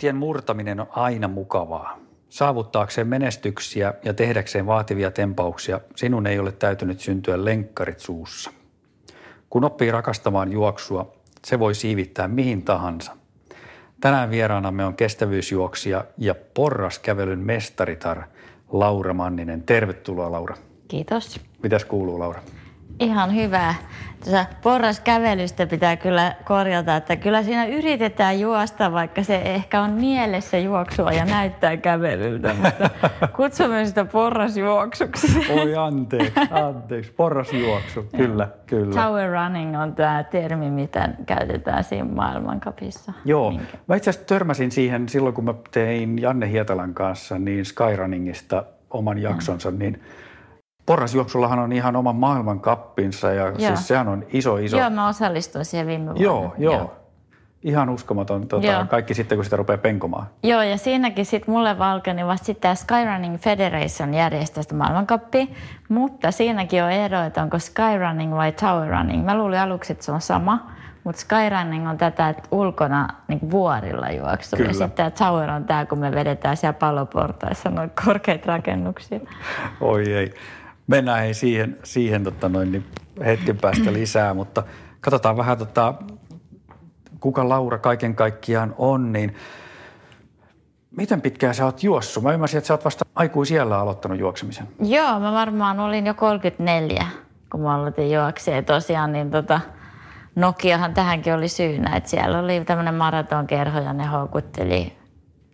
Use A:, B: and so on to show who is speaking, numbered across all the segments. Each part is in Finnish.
A: Myyttien murtaminen on aina mukavaa. Saavuttaakseen menestyksiä ja tehdäkseen vaativia tempauksia sinun ei ole täytynyt syntyä lenkkarit suussa. Kun oppii rakastamaan juoksua, se voi siivittää mihin tahansa. Tänään vieraanamme on kestävyysjuoksija ja porraskävelyn mestaritar Laura Manninen. Tervetuloa Laura.
B: Kiitos.
A: Mitäs kuuluu Laura?
B: Ihan hyvää. Tuossa porraskävelystä pitää kyllä korjata, että kyllä siinä yritetään juosta, vaikka se ehkä on mielessä juoksua ja näyttää kävelyltä, mutta kutsumme sitä porrasjuoksuksi.
A: Oi anteeksi, anteeksi. Porrasjuoksu, kyllä, kyllä.
B: Tower running on tämä termi, mitä käytetään siinä maailmankapissa.
A: Joo, Minkä? mä itse asiassa törmäsin siihen silloin, kun mä tein Janne Hietalan kanssa niin Skyrunningista oman jaksonsa, mm. niin – Porrasjuoksullahan on ihan oma maailmankappinsa ja joo. siis sehän on iso, iso...
B: Joo, mä osallistuin siihen viime vuonna.
A: Joo, joo. joo. Ihan uskomaton tota, joo. kaikki sitten, kun sitä rupeaa penkomaan.
B: Joo, ja siinäkin sitten mulle valkeni vasta sitten Skyrunning Federation järjestöstä maailmankappi, mutta siinäkin on ero, että onko Skyrunning vai Tower Running. Mä luulin aluksi, että se on sama, mutta skyrunning on tätä, että ulkona niin vuorilla juoksu. Kyllä. Ja sitten tower on tämä, kun me vedetään siellä paloportaissa noin korkeita rakennuksia.
A: Oi ei. Mennään hei siihen, siihen tota noin, niin hetken päästä lisää, mutta katsotaan vähän, tota, kuka Laura kaiken kaikkiaan on, niin Miten pitkään sä oot juossut? Mä ymmärsin, että sä oot vasta aikuisiellä aloittanut juoksemisen.
B: Joo, mä varmaan olin jo 34, kun mä aloitin juoksia. Ja tosiaan niin tota, Nokiahan tähänkin oli syynä, että siellä oli tämmöinen maratonkerho ja ne houkutteli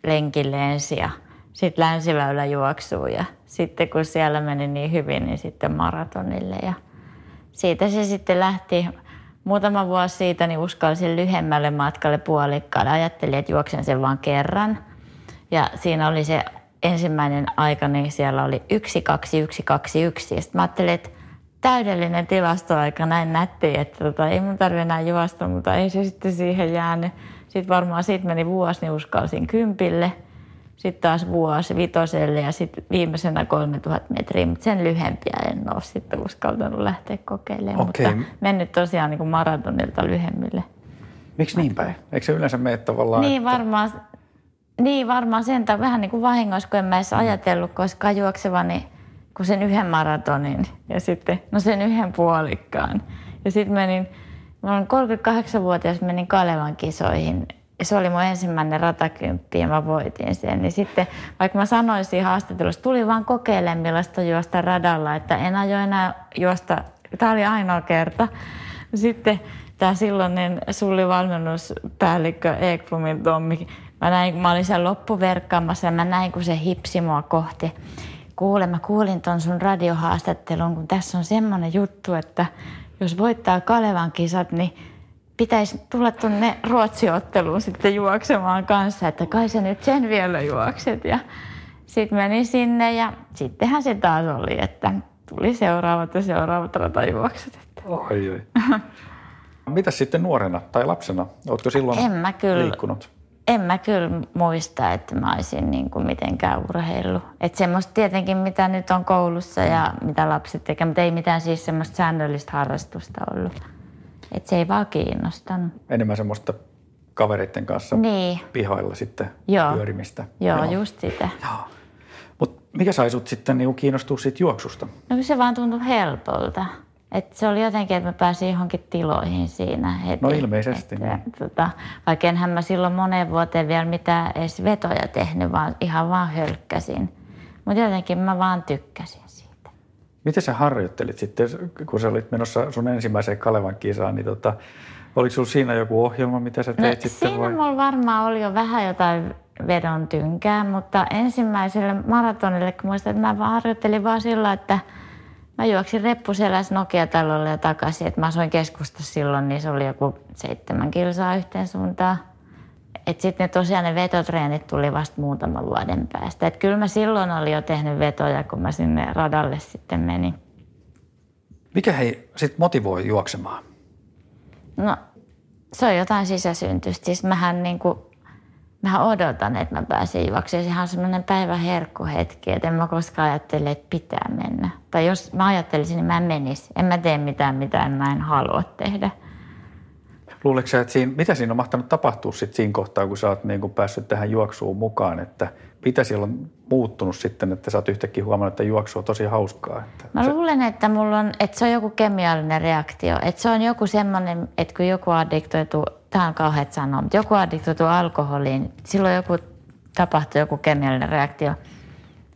B: lenkille ensin ja sitten länsiväylä juoksuun ja sitten kun siellä meni niin hyvin, niin sitten maratonille ja siitä se sitten lähti. Muutama vuosi siitä niin uskalsin lyhemmälle matkalle puolikkaalle. Ajattelin, että juoksen sen vain kerran. Ja siinä oli se ensimmäinen aika, niin siellä oli yksi, kaksi, yksi, kaksi, yksi. Ja sitten mä ajattelin, että täydellinen tilastoaika, näin nätti, että tota, ei mun tarvitse enää juosta, mutta ei se sitten siihen jäänyt. Sitten varmaan siitä meni vuosi, niin uskalsin kympille – sitten taas vuosi vitoselle ja sitten viimeisenä 3000 metriä, mutta sen lyhempiä en ole sitten uskaltanut lähteä kokeilemaan. Okay. Mutta mennyt tosiaan niin kuin maratonilta lyhemmille.
A: Miksi niin päin? Eikö se yleensä mene tavallaan?
B: Niin että... varmaan, niin varmaan sen vähän niin kuin vahingossa, kun en mä edes mm. ajatellut koskaan juoksevani kuin sen yhden maratonin ja sitten no sen yhden puolikkaan. Ja sitten menin, mä olen 38-vuotias, menin Kalevan kisoihin ja se oli mun ensimmäinen ratakymppi ja mä voitin sen. Niin sitten, vaikka mä sanoin siinä haastattelussa, tuli vaan kokeilemaan millaista juosta radalla, että en aio enää juosta, tämä oli ainoa kerta. Sitten tämä silloinen sullivalmennuspäällikkö Ekblumin Tommi, mä, näin, mä olin siellä loppuverkkaamassa ja mä näin, kun se hipsi mua kohti. Kuule, mä kuulin ton sun radiohaastattelun, kun tässä on semmoinen juttu, että jos voittaa Kalevan kisat, niin pitäisi tulla tuonne Ruotsiotteluun sitten juoksemaan kanssa, että kai sä nyt sen vielä juokset. Ja sitten menin sinne ja sittenhän se taas oli, että tuli seuraavat ja seuraavat ratajuokset.
A: Oi, oi. Mitä sitten nuorena tai lapsena? Oletko silloin en mä kyllä, liikkunut?
B: En mä kyllä muista, että mä olisin niin kuin mitenkään urheillut. Että semmoista tietenkin, mitä nyt on koulussa ja mitä lapset tekevät, mutta ei mitään siis semmoista säännöllistä harrastusta ollut. Että se ei vaan kiinnostanut.
A: Enemmän semmoista kavereiden kanssa niin. pihoilla sitten Joo. pyörimistä.
B: Joo, Joo, just sitä. Joo.
A: Mut mikä sai sut sitten niinku kiinnostua siitä juoksusta?
B: No se vaan tuntui helpolta. Et se oli jotenkin, että mä pääsin johonkin tiloihin siinä heti.
A: No ilmeisesti. Että,
B: niin. tota, vaikka enhän mä silloin moneen vuoteen vielä mitään edes vetoja tehnyt, vaan ihan vaan hölkkäsin. Mutta jotenkin mä vaan tykkäsin.
A: Miten sä harjoittelit sitten, kun sä olit menossa sun ensimmäiseen Kalevan kisaan, niin tota, oliko sulla siinä joku ohjelma, mitä sä teit no, sitten?
B: Siinä vai? mulla varmaan oli jo vähän jotain vedon tynkää, mutta ensimmäiselle maratonille, kun muistan, että mä harjoittelin vaan sillä, että mä juoksin reppuselässä Nokia-talolle ja takaisin. Et mä asuin keskustassa silloin, niin se oli joku seitsemän kilsaa yhteen suuntaan. Et sitten ne tosiaan ne vetotreenit tuli vasta muutaman vuoden päästä. Et kyllä mä silloin olin jo tehnyt vetoja, kun mä sinne radalle sitten menin.
A: Mikä hei sit motivoi juoksemaan?
B: No, se on jotain sisäsyntystä. Siis mähän niin kuin, mähän odotan, että mä pääsen juoksemaan. Sehän on semmoinen päivän herkkuhetki, että en mä koskaan ajattele, että pitää mennä. Tai jos mä ajattelisin, niin mä en menisi. En mä tee mitään, mitä mä en halua tehdä.
A: Luuletko sä, että siinä, mitä siinä on mahtanut tapahtua sit siinä kohtaa, kun sä oot niin kuin päässyt tähän juoksuun mukaan, että mitä siellä on muuttunut sitten, että sä oot yhtäkkiä huomannut, että juoksu on tosi hauskaa? Että
B: Mä
A: se,
B: luulen, että, mulla on, että se on joku kemiallinen reaktio. Että se on joku semmoinen, että kun joku addiktoituu, tämä on kauheat sanoa, mutta joku addiktoituu alkoholiin, silloin joku tapahtuu joku kemiallinen reaktio.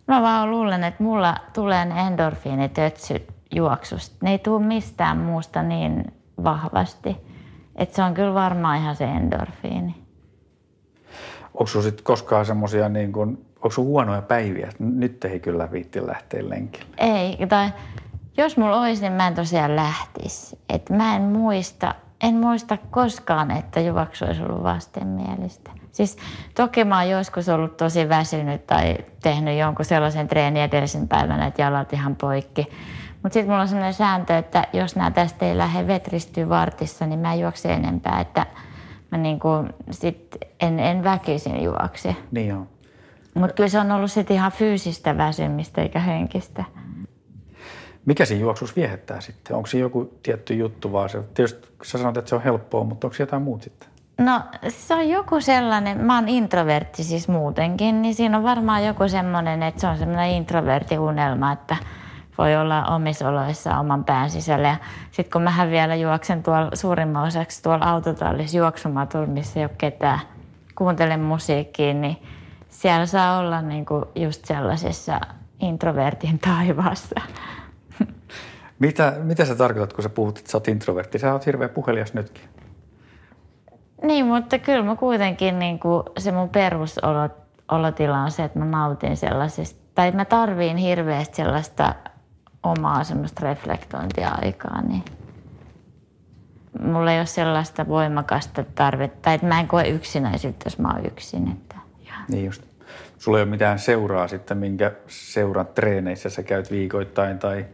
B: Mä vaan luulen, että mulla tulee ne endorfiinitötsyt juoksusta. Ne ei tule mistään muusta niin vahvasti. Että se on kyllä varmaan ihan se endorfiini.
A: onko sulla sitten koskaan semmoisia, niin kuin, onko huonoja päiviä, että nyt ei kyllä viitti lähteä lenkille?
B: Ei, tai jos mulla olisi, niin mä en tosiaan lähtisi. Et mä en muista, en muista koskaan, että juoksu olisi ollut vastenmielistä. Siis toki mä oon joskus ollut tosi väsynyt tai tehnyt jonkun sellaisen treenin edellisen päivänä, että jalat ihan poikki. Mutta sitten mulla on sellainen sääntö, että jos nämä tästä ei lähde vetristyä vartissa, niin mä en juokse enempää. Että mä niinku sit en, en väkisin juokse.
A: Niin on.
B: Mutta kyllä se on ollut sitten ihan fyysistä väsymistä eikä henkistä.
A: Mikä siinä juoksussa viehättää sitten? Onko siinä joku tietty juttu vaan se? Tietysti sä sanot, että se on helppoa, mutta onko jotain muut sitten?
B: No se on joku sellainen, mä oon introvertti siis muutenkin, niin siinä on varmaan joku semmoinen, että se on semmoinen introverttiunelma, että voi olla omissa oloissa oman pään sisällä. Ja sitten kun mähän vielä juoksen tuolla suurimman osaksi tuolla autotallissa juoksumatulla, missä ei ole ketään, kuuntelen musiikkia, niin siellä saa olla niinku just sellaisessa introvertin taivaassa.
A: Mitä, mitä sä tarkoitat, kun sä puhut, että sä oot introvertti? Sä oot hirveän puhelias nytkin.
B: Niin, mutta kyllä mä kuitenkin niin kuin se mun perusolotila on se, että mä nautin sellaisesta, tai mä tarviin hirveästi sellaista omaa semmoista reflektointia-aikaa, niin mulla ei ole sellaista voimakasta tarvetta, että mä en koe yksinäisyyttä, jos mä oon yksin. Että.
A: Niin just. Sulla ei ole mitään seuraa sitten, minkä seuran treeneissä sä käyt viikoittain tai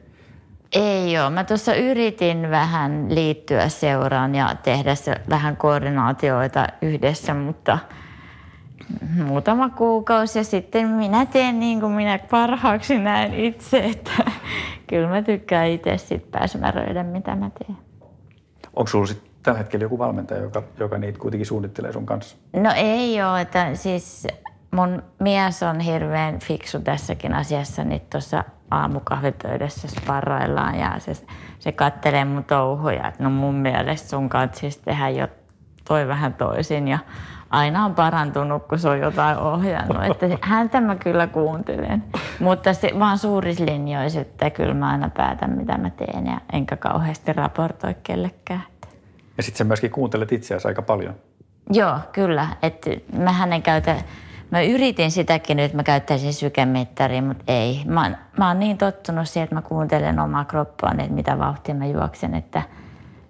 B: Ei ole. Mä tuossa yritin vähän liittyä seuraan ja tehdä se vähän koordinaatioita yhdessä, mutta muutama kuukausi ja sitten minä teen niin kuin minä parhaaksi näen itse, että kyllä mä tykkään itse sitten pääsmäröidä, mitä mä teen.
A: onko sulla sitten tällä hetkellä joku valmentaja, joka, joka niitä kuitenkin suunnittelee sun kanssa?
B: No ei ole, että siis mun mies on hirveän fiksu tässäkin asiassa, niin tuossa aamukahvipöydässä sparraillaan ja se, se kattelee mun touhuja, että no mun mielestä sun kanssa siis tehdä jo toi vähän toisin ja aina on parantunut, kun se on jotain ohjannut. Että häntä mä kyllä kuuntelen, mutta se vaan suurissa linjoissa, että kyllä mä aina päätän, mitä mä teen ja enkä kauheasti raportoi kellekään.
A: Ja sitten sä myöskin kuuntelet itseäsi aika paljon.
B: Joo, kyllä. Että mähän en käytä, mä yritin sitäkin nyt, että mä käyttäisin sykemittaria, mutta ei. Mä, mä oon niin tottunut siihen, että mä kuuntelen omaa kroppaani, että mitä vauhtia mä juoksen, että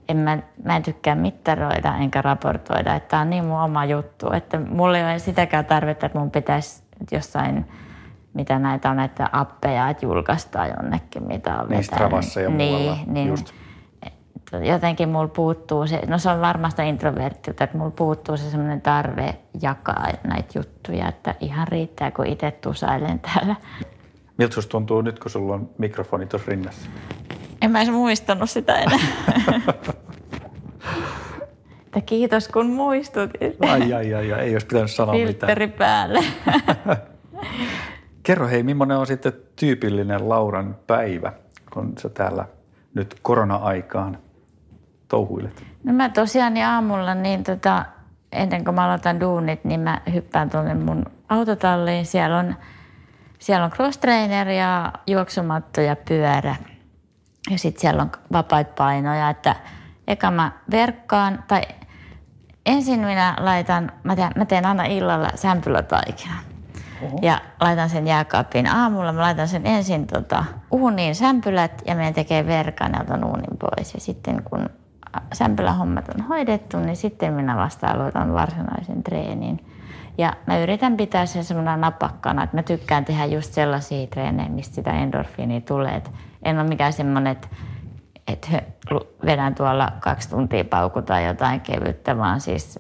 B: en mä, mä en tykkää mittaroida enkä raportoida, että tää on niin mun oma juttu, että mulla ei ole sitäkään tarvetta, että mun pitäisi jossain mitä näitä on näitä appeja, että julkaistaan jonnekin, mitä on
A: Niin
B: vetänyt.
A: Stravassa ja muualla,
B: Niin, niin
A: just.
B: että jotenkin mulla puuttuu se, no se on varmasti introverttilta, että mulla puuttuu se semmoinen tarve jakaa näitä juttuja, että ihan riittää, kun itse tusailen täällä.
A: Miltä susta tuntuu nyt, kun sulla on mikrofoni tuossa rinnassa?
B: En mä edes muistanut sitä enää. että kiitos kun muistutit.
A: Ai, ai, ai, ai, ei olisi pitänyt sanoa mitään.
B: Filtteri päälle.
A: Kerro hei, millainen on sitten tyypillinen Lauran päivä, kun sä täällä nyt korona-aikaan touhuilet?
B: No mä tosiaan niin aamulla, niin tota, ennen kuin mä aloitan duunit, niin mä hyppään tuonne mun autotalliin. Siellä on, siellä on cross trainer ja juoksumatto ja pyörä. Ja sitten siellä on vapaita painoja, että eka mä verkkaan, tai ensin minä laitan, mä teen, mä teen aina illalla sämpylötaikinan. Oho. ja laitan sen jääkaappiin aamulla. Mä laitan sen ensin tota, uuniin sämpylät ja menen tekee verkan ja otan uunin pois. Ja sitten kun sämpylähommat on hoidettu, niin sitten minä vasta aloitan varsinaisen treenin. Ja mä yritän pitää sen semmoinen napakkana, että mä tykkään tehdä just sellaisia treenejä, mistä sitä endorfiinia tulee. Et en ole mikään semmoinen, että, että vedän tuolla kaksi tuntia pauku tai jotain kevyttä, vaan siis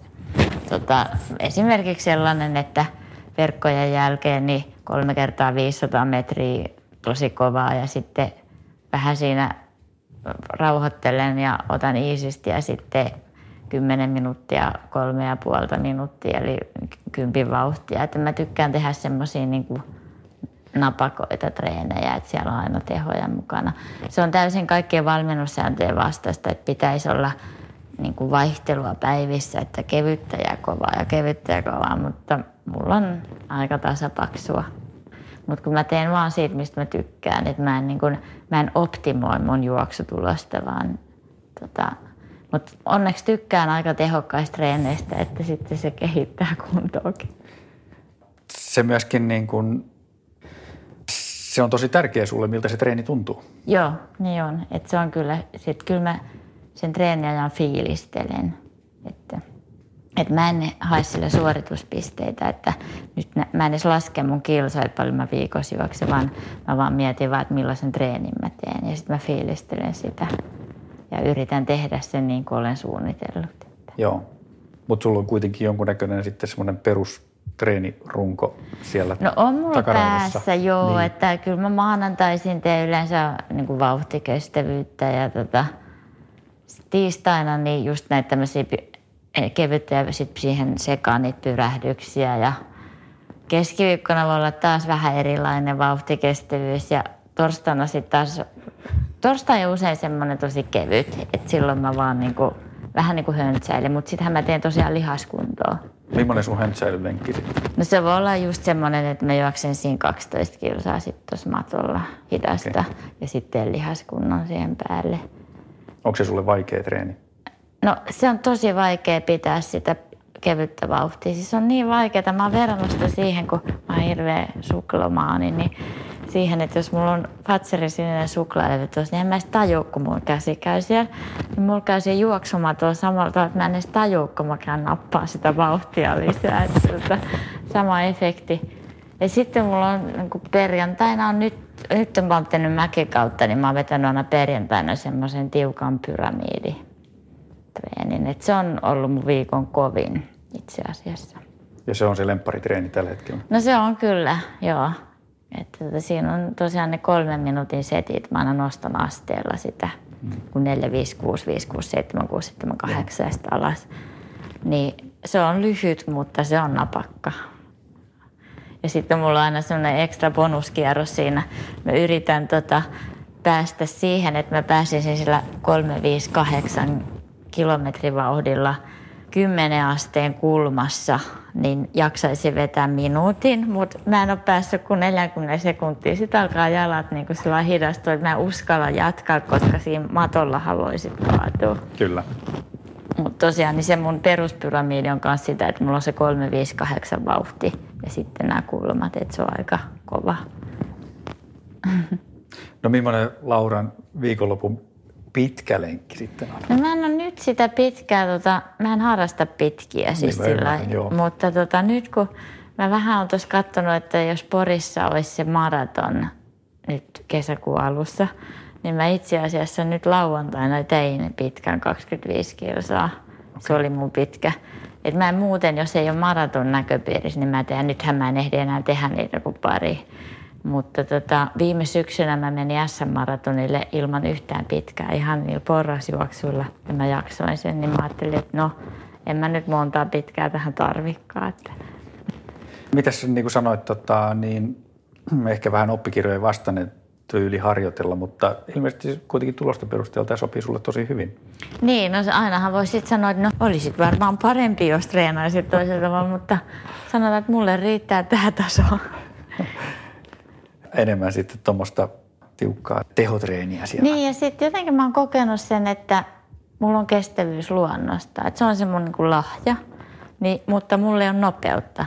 B: tota, esimerkiksi sellainen, että verkkojen jälkeen niin kolme kertaa 500 metriä tosi kovaa ja sitten vähän siinä rauhoittelen ja otan iisisti ja sitten 10 minuuttia, kolme ja puolta minuuttia, eli kympin vauhtia. Että mä tykkään tehdä semmoisia niin napakoita treenejä, että siellä on aina tehoja mukana. Se on täysin kaikkien valmennussääntöjen vastaista, että pitäisi olla niin kuin vaihtelua päivissä, että kevyttä ja kovaa ja kevyttä ja kovaa, mutta mulla on aika tasapaksua. Mutta kun mä teen vaan siitä, mistä mä tykkään, että mä en, niin kun, mä en optimoi mun juoksutulosta, vaan tota, mutta onneksi tykkään aika tehokkaista treeneistä, että sitten se kehittää kuntoakin.
A: Se myöskin niin kun, se on tosi tärkeä sulle, miltä se treeni tuntuu.
B: Joo, niin on. Et se on kyllä, sit kyllä mä sen treeniajan fiilistelen. Että, että mä en hae sille suorituspisteitä, että nyt mä en edes laske mun kilsoja, että paljon mä viikossa juoksen, vaan mä vaan mietin vaan, että millaisen treenin mä teen ja sitten mä fiilistelen sitä ja yritän tehdä sen niin kuin olen suunnitellut.
A: Joo, mutta sulla on kuitenkin jonkunnäköinen sitten semmoinen perusteenirunko siellä
B: No on mulla päässä, joo, niin. että kyllä mä maanantaisin teen yleensä niin kuin vauhtikestävyyttä ja tota, tiistaina niin just näitä tämmöisiä kevyttä ja sit siihen sekaan niitä pyrähdyksiä ja keskiviikkona voi olla taas vähän erilainen vauhtikestävyys ja torstaina sitten taas torstai on usein semmoinen tosi kevyt, että silloin mä vaan niinku, vähän niin kuin höntsäilen, mutta sittenhän mä teen tosiaan lihaskuntoa.
A: Millainen sun höntsäilylenkki sitten?
B: No se voi olla just semmoinen, että mä juoksen siinä 12 kilsaa sitten tuossa matolla hidasta okay. ja sitten lihaskunnon siihen päälle.
A: Onko se sulle vaikea treeni?
B: No se on tosi vaikea pitää sitä kevyttä vauhtia. Siis on niin vaikeaa. Mä oon verrannut sitä siihen, kun mä oon hirveä suklomaani, niin siihen, että jos mulla on Fatserin sininen suklaalevy tuossa, niin en mä edes tajua, kun mulla käsi käy siellä. Niin mulla käy siellä juoksumaan tuolla samalla tavalla, että mä en edes tajua, kun mä käyn nappaa sitä vauhtia lisää. Että tuota, sama efekti. Ja sitten mulla on niin perjantaina on nyt, nyt mä oon tehnyt mäkikautta, niin mä oon vetänyt aina perjantaina semmoisen tiukan pyramiditreenin. Et se on ollut mun viikon kovin itse asiassa.
A: Ja se on se lempparitreeni tällä hetkellä?
B: No se on kyllä, joo. Että tota, siinä on tosiaan ne kolmen minuutin setit. Mä aina nostan asteella sitä, mm. kun 4, 5, 6, 5, 6, 7, 6, 7, 8 ja sitten alas. Niin se on lyhyt, mutta se on napakka. Ja sitten mulla on aina semmoinen ekstra bonuskierros siinä. Mä yritän tota, päästä siihen, että mä pääsisin sillä 358 kilometrivauhdilla – 10 asteen kulmassa, niin jaksaisi vetää minuutin, mutta mä en ole päässyt kuin 40 sekuntia. Sitten alkaa jalat niin kuin sillä hidastua, että mä en uskalla jatkaa, koska siinä matolla haluaisit kaatua.
A: Kyllä.
B: Mutta tosiaan niin se mun peruspyramiidi on myös sitä, että mulla on se 358 vauhti ja sitten nämä kulmat, että se on aika kova.
A: No millainen Lauran viikonlopun pitkä lenkki sitten on?
B: No mä en ole nyt sitä pitkää, tota, mä en harrasta pitkiä siis niin, sillä ymmärrän, mutta tota, nyt kun mä vähän olen tuossa katsonut, että jos Porissa olisi se maraton nyt kesäkuun alussa, niin mä itse asiassa nyt lauantaina tein pitkän 25 kilsaa. Okay. Se oli mun pitkä. Et mä en muuten, jos ei ole maraton näköpiirissä, niin mä teen. Nythän mä en ehdi enää tehdä niitä kuin pari. Mutta tota, viime syksynä mä menin SM-maratonille ilman yhtään pitkää, ihan niillä porrasjuoksuilla. Ja mä jaksoin sen, niin mä ajattelin, että no, en mä nyt montaa pitkää tähän tarvikkaa. Että.
A: Mitäs niin kuin sanoit, tota, niin ehkä vähän oppikirjojen vastainen tyyli harjoitella, mutta ilmeisesti kuitenkin tulosten perusteella tämä sopii sulle tosi hyvin.
B: Niin, no ainahan voisi sitten sanoa, että no olisit varmaan parempi, jos treenaisit toisella tavalla, mutta sanotaan, että mulle riittää tämä taso.
A: enemmän sitten tuommoista tiukkaa tehotreeniä siellä.
B: Niin ja sitten jotenkin mä oon kokenut sen, että mulla on kestävyys luonnosta. Että se on se mun niin lahja, niin, mutta mulla ei ole nopeutta.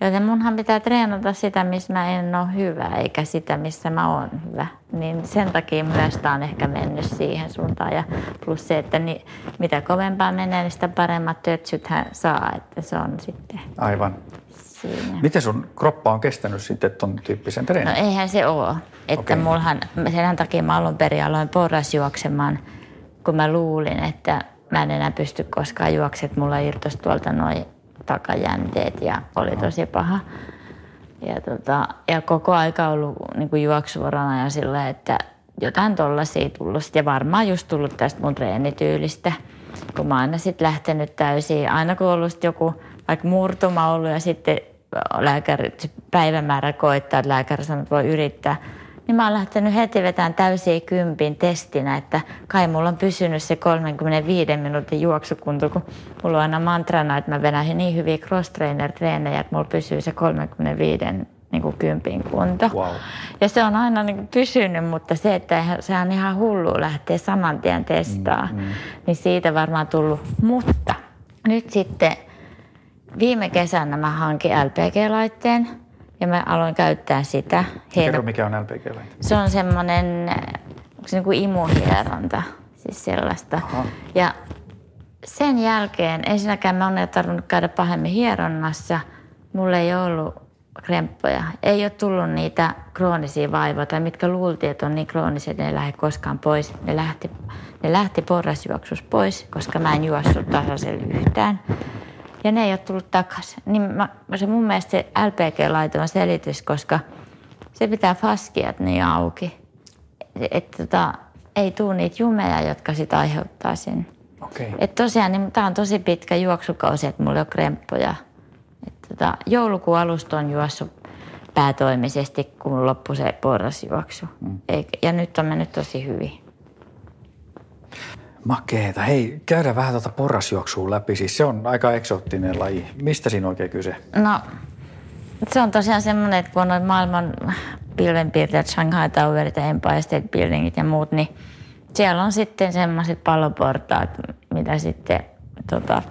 B: Joten munhan pitää treenata sitä, missä mä en ole hyvä, eikä sitä, missä mä oon hyvä. Niin sen takia myös tää on ehkä mennyt siihen suuntaan. Ja plus se, että niin, mitä kovempaa menee, niin sitä paremmat tötsyt hän saa. Että se on sitten
A: Aivan.
B: Siinä.
A: Miten sun kroppa on kestänyt sitten ton tyyppisen
B: No
A: treenin?
B: eihän se ole. Että okay. mullahan, sen takia mä alun perin aloin porrasjuoksemaan, kun mä luulin, että mä en enää pysty koskaan juoksemaan, että mulla irtosi tuolta noin takajänteet ja oli tosi paha. Ja, tota, ja koko aika ollut niin kuin juoksuvarana ja sillä, että jotain tollasia tullut. Ja varmaan just tullut tästä mun treenityylistä, kun mä oon aina sitten lähtenyt täysin. Aina kun on ollut joku vaikka murtuma ollut ja sitten lääkäri, se päivämäärä koittaa, että lääkäri sanoo, että voi yrittää, niin mä oon lähtenyt heti vetämään täysiä kympin testinä, että kai mulla on pysynyt se 35 minuutin juoksukunto, kun mulla on aina mantrana, että mä vedän niin hyviä cross-trainer-treenejä, että mulla pysyy se 35 niin kuin kympin kunto.
A: Wow.
B: Ja se on aina niin kuin pysynyt, mutta se, että se on ihan hullu lähteä saman tien testaa, mm, mm. niin siitä varmaan tullut. Mutta nyt sitten viime kesänä mä hankin LPG-laitteen ja mä aloin käyttää sitä.
A: Kerro, mikä on LPG-laite.
B: Se on semmoinen onko se niin kuin imuhieronta, siis sellaista.
A: Aha.
B: Ja sen jälkeen ensinnäkään mä oon tarvinnut käydä pahemmin hieronnassa. Mulla ei ollut kremppoja. Ei ole tullut niitä kroonisia vaivoja, tai mitkä luultiin, että on niin kroonisia, että ne ei lähde koskaan pois. Ne lähti, ne lähti porrasjuoksus pois, koska mä en juossut tasaisella yhtään. Ja ne ei ole tullut takaisin. Niin mä, se mun mielestä se LPG-laite on selitys, koska se pitää faskiat niin auki. Että tota, ei tule niitä jumeja, jotka sitä aiheuttaa sen.
A: Okei.
B: Et tosiaan, niin tämä on tosi pitkä juoksukausi, että mulla ole kremppoja. Et tota, joulukuun alusta on juossut päätoimisesti, kun loppui se porrasjuoksu. Mm. Ja nyt on mennyt tosi hyvin.
A: Makeeta. Hei, käydään vähän tuota porrasjuoksua läpi. Siis se on aika eksoottinen laji. Mistä siinä oikein kyse?
B: No, se on tosiaan semmoinen, että kun on maailman pilvenpiirtäjät, Shanghai Towerit ja Empire State Buildingit ja muut, niin siellä on sitten semmoiset palloportaat, mitä sitten tota,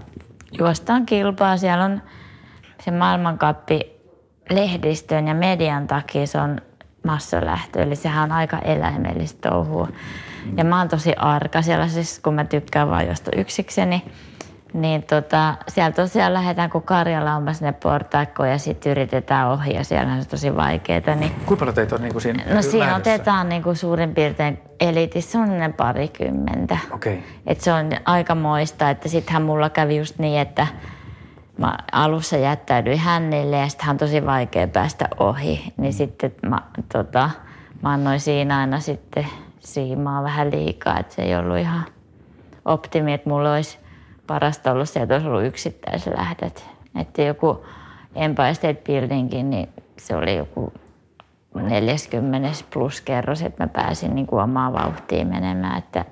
B: juostaan kilpaa. Siellä on se maailmankappi lehdistön ja median takia se on massalähtö, eli sehän on aika eläimellistä touhua. Ja mä oon tosi arka sellaisessa, kun mä tykkään vaan josta yksikseni. Niin tota, siellä tosiaan lähdetään kuin karjalauma sinne portaikkoon ja sitten yritetään ohi ja siellä on se tosi vaikeaa. Niin
A: Kuinka paljon teitä on niin kuin siinä
B: No siinä
A: lähdössä?
B: otetaan niin kuin suurin piirtein elitissä on ne parikymmentä.
A: Okei.
B: Et se on aika moista, että sittenhän mulla kävi just niin, että mä alussa jättäydyin hännille ja sitten on tosi vaikea päästä ohi. Niin sitten mä, tota, mä annoin siinä aina sitten siimaa vähän liikaa, että se ei ollut ihan optimi, että mulla olisi parasta ollut se, että olisi ollut yksittäislähdöt. Että joku Empire State Buildingin, niin se oli joku 40 plus kerros, että mä pääsin niin kuin omaa vauhtiin menemään, että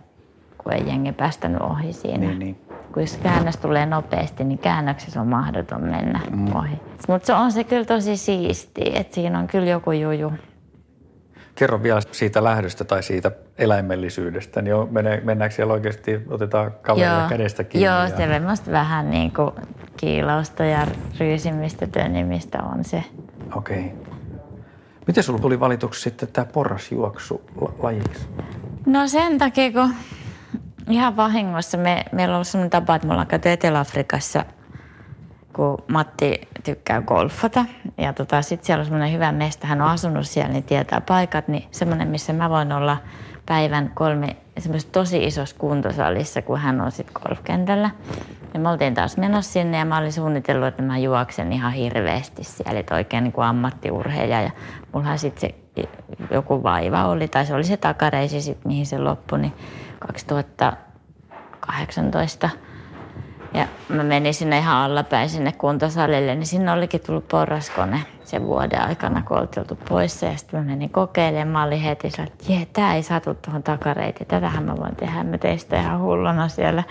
B: kun ei jengi päästänyt ohi siinä.
A: Niin, niin.
B: Kun jos käännös tulee nopeasti, niin käännöksessä on mahdoton mennä mm. ohi. Mutta se on se kyllä tosi siistiä, että siinä on kyllä joku juju.
A: Kerro vielä siitä lähdöstä tai siitä eläimellisyydestä. Niin on, mennäänkö siellä oikeasti, otetaan kaverilla kädestä kiinni?
B: Joo,
A: ja...
B: se semmoista vähän niin kuin kiilausta ja ryysimistä, tönimistä on se.
A: Okei. Miten sulla tuli valituksi sitten tämä porrasjuoksu la- lajiksi?
B: No sen takia, kun ihan vahingossa me, meillä on ollut sellainen tapa, että me ollaan käyty Etelä-Afrikassa, kun Matti tykkää golfata. Ja tota, sitten siellä on semmoinen hyvä mesta, hän on asunut siellä, niin tietää paikat. Niin semmoinen, missä mä voin olla päivän kolme semmoisessa tosi isossa kuntosalissa, kun hän on sitten golfkentällä. Ja me oltiin taas menossa sinne ja mä olin suunnitellut, että mä juoksen ihan hirveästi siellä, että oikein niin kuin ammattiurheilija. Ja mullahan sitten se joku vaiva oli, tai se oli se takareisi sitten, mihin se loppui, niin 2018. Ja mä menin sinne ihan allapäin sinne kuntosalille, niin sinne olikin tullut porraskone sen vuoden aikana, kun oltiin oltu pois. Ja sitten mä menin kokeilemaan. Mä olin heti sillä, että jee, tää ei satu tuohon takareitiin. Tätähän mä voin tehdä. Mä tein sitä ihan hulluna siellä.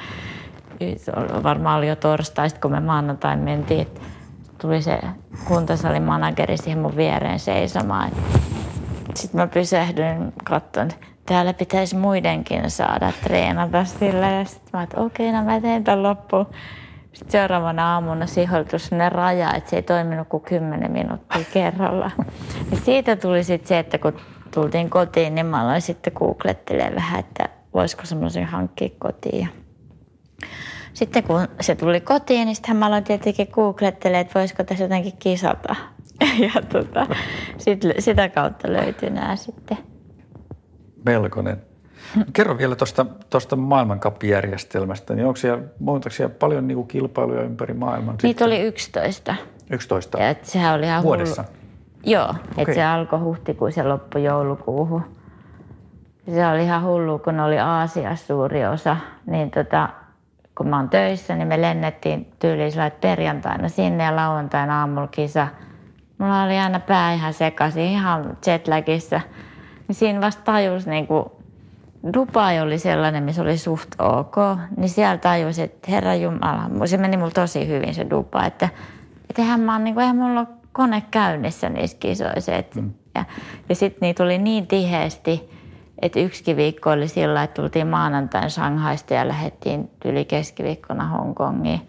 B: Varmaan oli jo torstai, kun me maanantain mentiin. että Tuli se kuntosalin manageri siihen mun viereen seisomaan. Sitten mä pysähdyin, katson, täällä pitäisi muidenkin saada treenata sillä. Ja sitten mä että okei, no mä teen tämän loppuun. Sitten seuraavana aamuna sihoiltu sellainen raja, että se ei toiminut kuin 10 minuuttia kerralla. Ja siitä tuli sitten se, että kun tultiin kotiin, niin mä aloin sitten googlettelemaan vähän, että voisiko semmoisen hankkia kotiin. Sitten kun se tuli kotiin, niin sitten mä aloin tietenkin googlettelemaan, että voisiko tässä jotenkin kisata. Ja tota, sit, sitä kautta löytyi nämä sitten.
A: Melkoinen. Kerro vielä tuosta maailmankappijärjestelmästä. Niin onko siellä, siellä paljon niinku kilpailuja ympäri maailman?
B: Niitä sitten? oli 11.
A: 11?
B: Ja sehän oli ihan
A: Vuodessa? Hullu.
B: Joo, okay. että se alkoi huhtikuussa ja loppui joulukuuhun. Se oli ihan hullu, kun oli Aasiassa suuri osa. Niin tota, kun mä oon töissä, niin me lennettiin tyyliin perjantaina sinne ja lauantaina aamulla kisa. Mulla oli aina pää ihan sekaisin, ihan jetlagissa. Niin siinä vasta tajus, niin kuin, Dubai oli sellainen, missä oli suht ok, niin siellä tajusin, että herra Jumala, se meni mulla tosi hyvin se Dubai, että, että eihän, mä, niin kuin, eihän mulla ole kone käynnissä niissä kisoissa. mm. Ja, ja sitten niitä oli niin tiheesti, että yksi viikko oli sillä, että tultiin maanantain Shanghaista ja lähdettiin yli keskiviikkona Hongkongiin.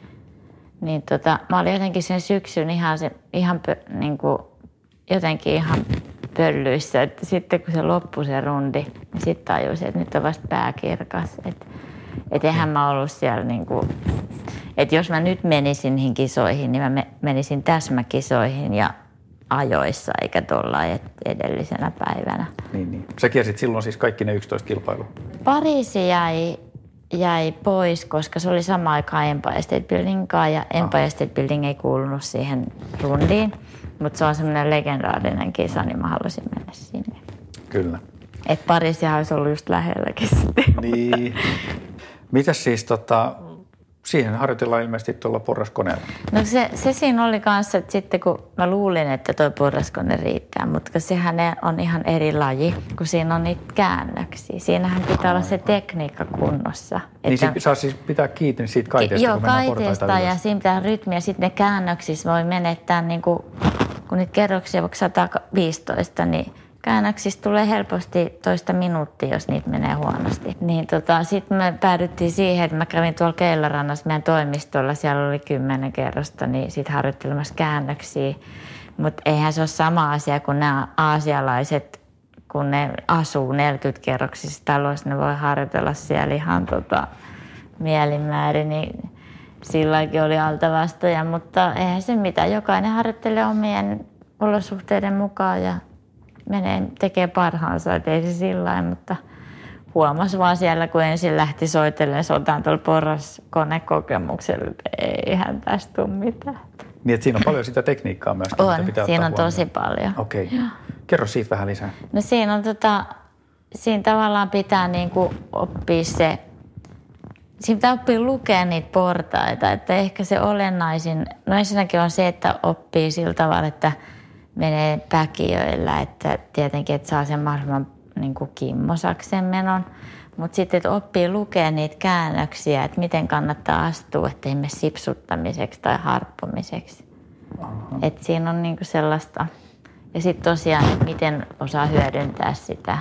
B: Niin tota, mä olin jotenkin sen syksyn ihan, se, ihan niin kuin, jotenkin ihan pöllyissä. Että sitten kun se loppui se rundi, niin sitten tajusin, että nyt on vasta pääkirkas. Että et eihän mä ollut siellä niin kuin, että jos mä nyt menisin niihin kisoihin, niin mä menisin täsmäkisoihin ja ajoissa, eikä tuolla edellisenä päivänä.
A: Niin, niin. Sä kiersit silloin siis kaikki ne 11 kilpailua?
B: Pariisi jäi, jäi pois, koska se oli sama aikaan Empire State Buildingkaan ja Empire Aha. State Building ei kuulunut siihen rundiin. Mutta se on semmoinen legendaarinen kisa, niin mä halusin mennä sinne.
A: Kyllä.
B: Et Pariisihan olisi ollut just lähelläkin sitten.
A: Niin. Mitäs siis tota, Siihen harjoitellaan ilmeisesti tuolla porraskoneella.
B: No se, se siinä oli kanssa, että sitten kun mä luulin, että tuo porraskone riittää, mutta sehän on ihan eri laji, kun siinä on niitä käännöksiä. Siinähän pitää olla se tekniikka kunnossa.
A: Niin että, saa siis pitää kiinni siitä kaiteesta,
B: Joo, kaiteesta ja siinä pitää rytmiä. Sitten ne käännöksissä voi menettää, niin kuin, kun niitä kerroksia vaikka 115, niin käännöksistä tulee helposti toista minuuttia, jos niitä menee huonosti. Niin tota, sitten me päädyttiin siihen, että mä kävin tuolla Keilarannassa meidän toimistolla, siellä oli kymmenen kerrosta, niin sitten harjoittelemassa käännöksiä. Mutta eihän se ole sama asia kuin nämä aasialaiset, kun ne asuu 40 kerroksissa taloissa, ne voi harjoitella siellä ihan tota, mielinmäärin, niin silläkin oli altavastoja, mutta eihän se mitään. Jokainen harjoittelee omien olosuhteiden mukaan ja menee, tekee parhaansa, että ei se sillä mutta huomasi vaan siellä, kun ensin lähti soitellen sotaan tuolla porraskonekokemuksella, että eihän tästä tule mitään.
A: Niin, että siinä on paljon sitä tekniikkaa myös,
B: on, mitä pitää siinä on huomioon. tosi paljon.
A: Okei. Okay. Kerro siitä vähän lisää.
B: No siinä on tota, siinä tavallaan pitää niin kuin oppia se, siinä pitää oppia lukea niitä portaita, että ehkä se olennaisin, no ensinnäkin on se, että oppii sillä tavalla, että – menee päkiöillä, että tietenkin, että saa sen mahdollisimman niin kuin kimmosaksen menon. Mutta sitten, että oppii lukea niitä käännöksiä, että miten kannattaa astua, ettei mene sipsuttamiseksi tai harppumiseksi. Että siinä on niinku sellaista. Ja sitten tosiaan, että miten osaa hyödyntää sitä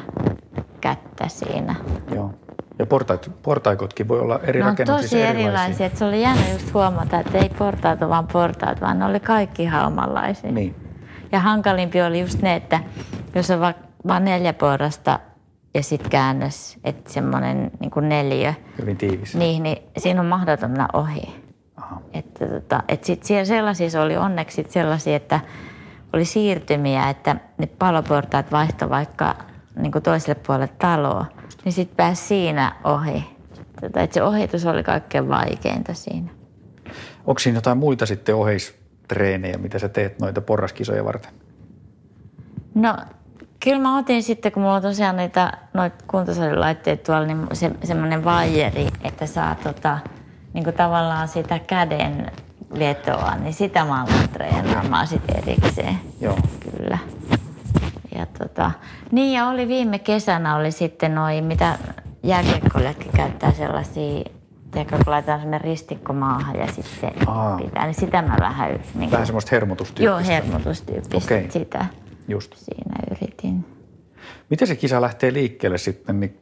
B: kättä siinä.
A: Joo. Ja portait, portaikotkin voi olla eri no, rakennuksissa
B: tosi erilaisia. erilaisia. Että se oli jännä just huomata, että ei portaat ole vaan portaat, vaan ne oli kaikki ihan omanlaisia.
A: Niin.
B: Ja hankalimpi oli just ne, että jos on vain neljä porrasta ja sitten käännös, että semmoinen niin neljä.
A: Hyvin tiivis.
B: Niin, niin siinä on mahdoton mennä ohi. Aha. Että, tota, että sit siellä sellaisia oli onneksi sit sellaisia, että oli siirtymiä, että ne paloportaat vaihtoi vaikka niin kuin toiselle puolelle taloa, niin sitten pääsi siinä ohi. Tota, että se ohitus oli kaikkein vaikeinta siinä.
A: Onko siinä jotain muita sitten oheis treenejä, mitä sä teet noita porraskisoja varten?
B: No kyllä mä otin sitten, kun mulla on tosiaan niitä kuntosalilaitteita tuolla, niin se, semmoinen vaijeri, että saa tota, niin kuin tavallaan sitä käden vetoa, niin sitä mä aloin treenaamaan sitten erikseen.
A: Joo.
B: Kyllä. Ja tota, niin ja oli viime kesänä oli sitten noin, mitä jääkiekkoillekin käyttää sellaisia tiedätkö, kun laitetaan sellainen ristikko maahan ja sitten Aa. pitää, niin sitä mä vähän... Niin
A: vähän semmoista hermotustyyppistä.
B: Joo, hermotustyyppistä. Okay. Sitä
A: Just.
B: siinä yritin.
A: Miten se kisa lähtee liikkeelle sitten, niin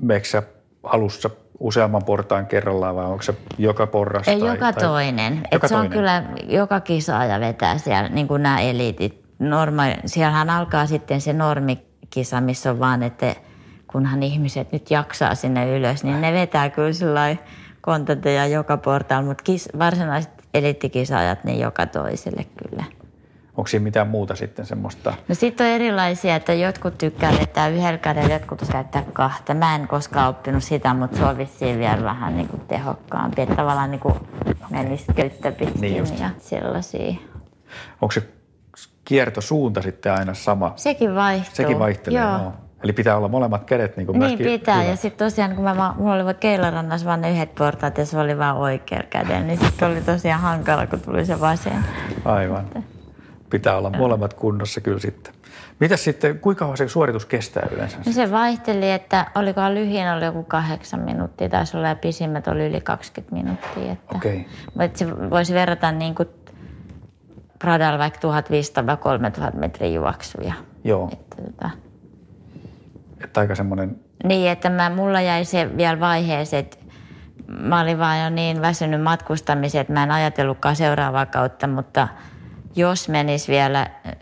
A: meneekö alussa useamman portaan kerrallaan vai onko se joka porras?
B: Ei,
A: tai,
B: joka
A: tai,
B: toinen.
A: Joka
B: Et se on
A: toinen.
B: kyllä, joka kisaaja vetää siellä, niin kuin nämä eliitit. Norma, siellähän alkaa sitten se normikisa, missä on vaan, että kunhan ihmiset nyt jaksaa sinne ylös, niin ne vetää kyllä sillä kontenteja joka portaalla, mutta kis, varsinaiset eliittikisaajat, niin joka toiselle kyllä.
A: Onko siinä mitään muuta sitten semmoista?
B: No sitten on erilaisia, että jotkut tykkää vetää yhdellä kädellä, jotkut käyttää kahta. Mä en koskaan oppinut sitä, mutta se on vissiin vielä vähän niin kuin tehokkaampi. Että tavallaan niin kuin menisi köyttä pitkin
A: Niin just.
B: ja sellaisia.
A: Onko se kiertosuunta sitten aina sama?
B: Sekin vaihtuu.
A: Sekin vaihtelee, joo. joo. Eli pitää olla molemmat kädet niin kuin
B: Niin pitää.
A: hyvät.
B: Ja sitten tosiaan, kun mä, mulla oli Keilarannassa vaan ne yhdet portaat ja se oli vaan oikea käden, niin sitten oli tosiaan hankala, kun tuli se vasen.
A: Aivan. Pitää olla molemmat kunnossa kyllä sitten. Mitäs sitten, kuinka kauan se suoritus kestää yleensä?
B: No se vaihteli, että olikohan lyhin oli joku kahdeksan minuuttia, taisi olla ja pisimmät oli yli 20 minuuttia. Että,
A: Okei.
B: Mutta se voisi verrata niin kuin radalla vaikka 1500-3000 metrin juoksuja.
A: Joo,
B: Että, tota,
A: että aika semmoinen,
B: niin, että mä, mulla jäi se vielä vaiheeseen, että mä olin vaan jo niin väsynyt matkustamiseen, että mä en ajatellutkaan seuraavaa kautta, mutta jos menis vielä äh,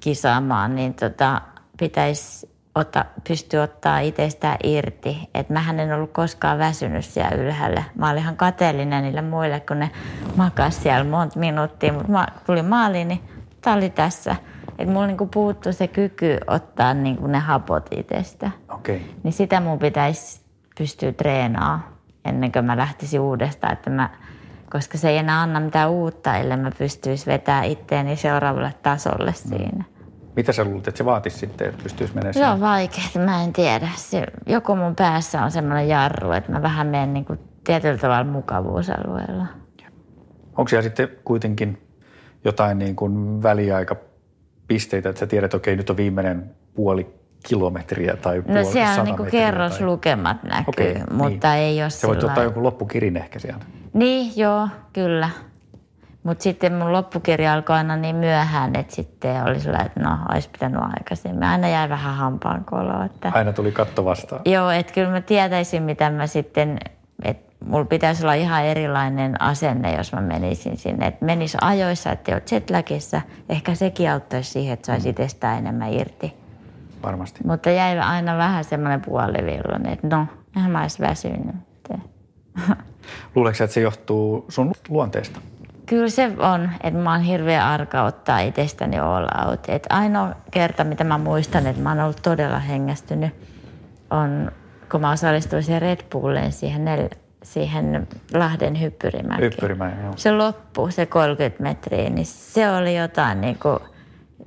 B: kisaamaan, niin tota, pitäisi ota, pystyä ottaa itsestään irti. Että mähän en ollut koskaan väsynyt siellä ylhäällä. Mä olin ihan kateellinen niille muille, kun ne makas siellä monta minuuttia, mutta mä tulin maaliin, niin tää oli tässä. Että mulla niinku puuttui se kyky ottaa niinku ne hapot itsestä.
A: okei.
B: Niin sitä mun pitäisi pystyä treenaamaan ennen kuin mä lähtisin uudestaan, että mä, koska se ei enää anna mitään uutta, ellei mä pystyisi vetämään itteeni seuraavalle tasolle siinä.
A: Mitä sä luulet, että se vaatisi sitten, että pystyisi menemään
B: Se on vaikeaa, mä en tiedä. Se, joku mun päässä on semmoinen jarru, että mä vähän menen niin kuin tietyllä tavalla mukavuusalueella.
A: Onko siellä sitten kuitenkin jotain niin kuin väliaikapisteitä, että sä tiedät, että okei, nyt on viimeinen puoli kilometriä tai
B: No
A: puoli
B: siellä
A: sata
B: on niin kuin kerroslukemat näkyy,
A: Okei,
B: mutta
A: niin.
B: ei ole
A: Sä voit
B: sillä
A: ottaa jonkun loppukirin ehkä sieltä.
B: Niin, joo, kyllä. Mutta sitten mun loppukirja alkoi aina niin myöhään, että sitten oli sillä, että no, olisi pitänyt aikaisemmin. Aina jäi vähän hampaan koloa. Että...
A: Aina tuli katto vastaan.
B: Joo, että kyllä mä tietäisin, mitä mä sitten, että mulla pitäisi olla ihan erilainen asenne, jos mä menisin sinne. Että menis ajoissa, että oot jetlagissa. Ehkä sekin auttaisi siihen, että saisi itsestään enemmän irti.
A: Varmasti.
B: Mutta jäi aina vähän semmoinen puolivilloinen, että no, eihän mä olisi väsynyt. Että-
A: Luuleeko että se johtuu sun luonteesta?
B: Kyllä se on, että mä oon hirveän arka ottaa itsestäni all out. Et ainoa kerta, mitä mä muistan, että mä oon ollut todella hengästynyt, on kun mä osallistuin siihen Red Bulliin, siihen, nel, siihen Lahden hyppyrimäkeen.
A: Hyppyrimäen, joo.
B: Se loppu, se 30 metriä, niin se oli jotain niin kuin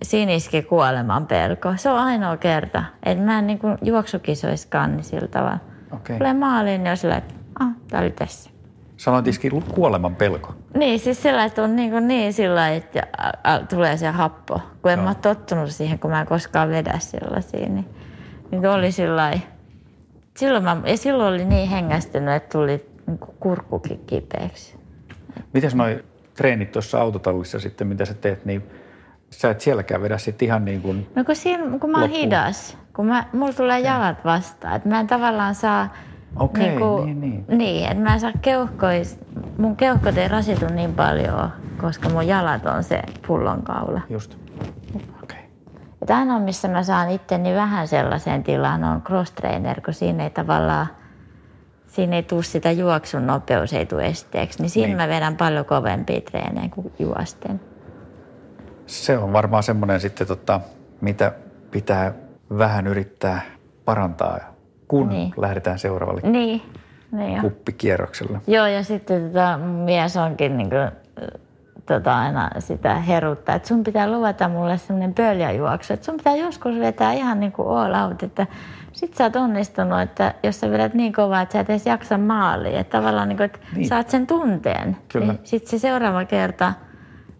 B: siniski kuoleman pelko. Se on ainoa kerta, että mä en niin kuin juoksukisoiskaan niin sillä tavalla.
A: Okei.
B: Tulee maaliin, niin on sillä, että ah, tää oli tässä.
A: Sanoitisikin kuoleman pelko.
B: Niin, siis sillä että on niin, kuin niin sillä että tulee se happo. Kun en
A: Joo.
B: mä ole tottunut siihen, kun mä en koskaan vedä sellaisia, niin, niin oli sillä lailla. Silloin, mä, ja silloin oli niin hengästynyt, että tuli niin kuin kurkkukin kipeäksi.
A: Mitäs noi treenit tuossa autotallissa sitten, mitä sä teet, niin sä et sielläkään vedä sitten ihan niin kuin,
B: No kun, siinä, kun mä oon hidas, kun mä, mulla tulee jalat vastaan, että mä en tavallaan saa...
A: Okei,
B: niinku-
A: niin, niin.
B: Niin, että mä en saa keuhkois, mun keuhkot ei rasitu niin paljon, koska mun jalat on se pullonkaula.
A: just,
B: Että ainoa, missä mä saan itteni vähän sellaiseen tilaan, on cross trainer, kun siinä ei tavallaan, siinä ei tule sitä juoksun nopeus, ei tule esteeksi. Niin siinä
A: Niin.
B: mä vedän paljon kovempia treenejä kuin juosten.
A: Se on varmaan semmoinen sitten, tota, mitä pitää vähän yrittää parantaa, kun
B: Niin.
A: lähdetään seuraavalle
B: Niin, niin
A: kuppikierrokselle.
B: Joo, ja sitten tota, mies onkin niin kuin, tota, aina sitä heruttaa, että sun pitää luvata mulle semmoinen pöljäjuoksu, että sun pitää joskus vetää ihan niin kuin all out, että sit sä oot onnistunut, että jos sä vedät niin kovaa, että sä et edes jaksa maaliin, että tavallaan niin kuin, että
A: Niin.
B: saat sen tunteen.
A: Kyllä.
B: Niin sitten se seuraava kerta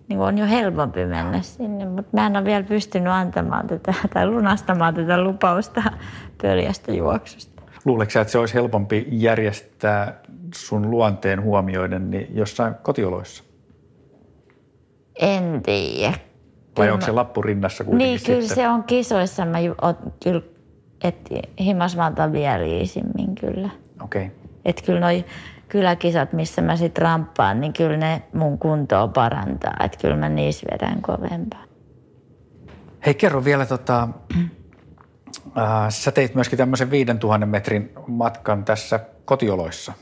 B: niin on jo helpompi mennä sinne, mutta mä en ole vielä pystynyt antamaan tätä tai lunastamaan tätä lupausta pöljästä juoksusta.
A: Luuleeko sä, että se olisi helpompi järjestää sun luonteen huomioiden niin jossain kotioloissa?
B: En tiedä.
A: Vai
B: Kyllä
A: onko se lappu rinnassa kuitenkin
B: Niin, kyllä
A: sitten?
B: se on kisoissa. Mä oot, kyllä, et himas mä otan vielä iisimmin kyllä.
A: Okei.
B: Että kyllä noi kyläkisat, missä mä sitten ramppaan, niin kyllä ne mun kuntoa parantaa. Että kyllä mä niissä vedän kovempaa.
A: Hei, kerro vielä, tota, äh, sä teit myöskin tämmöisen 5000 metrin matkan tässä kotioloissa.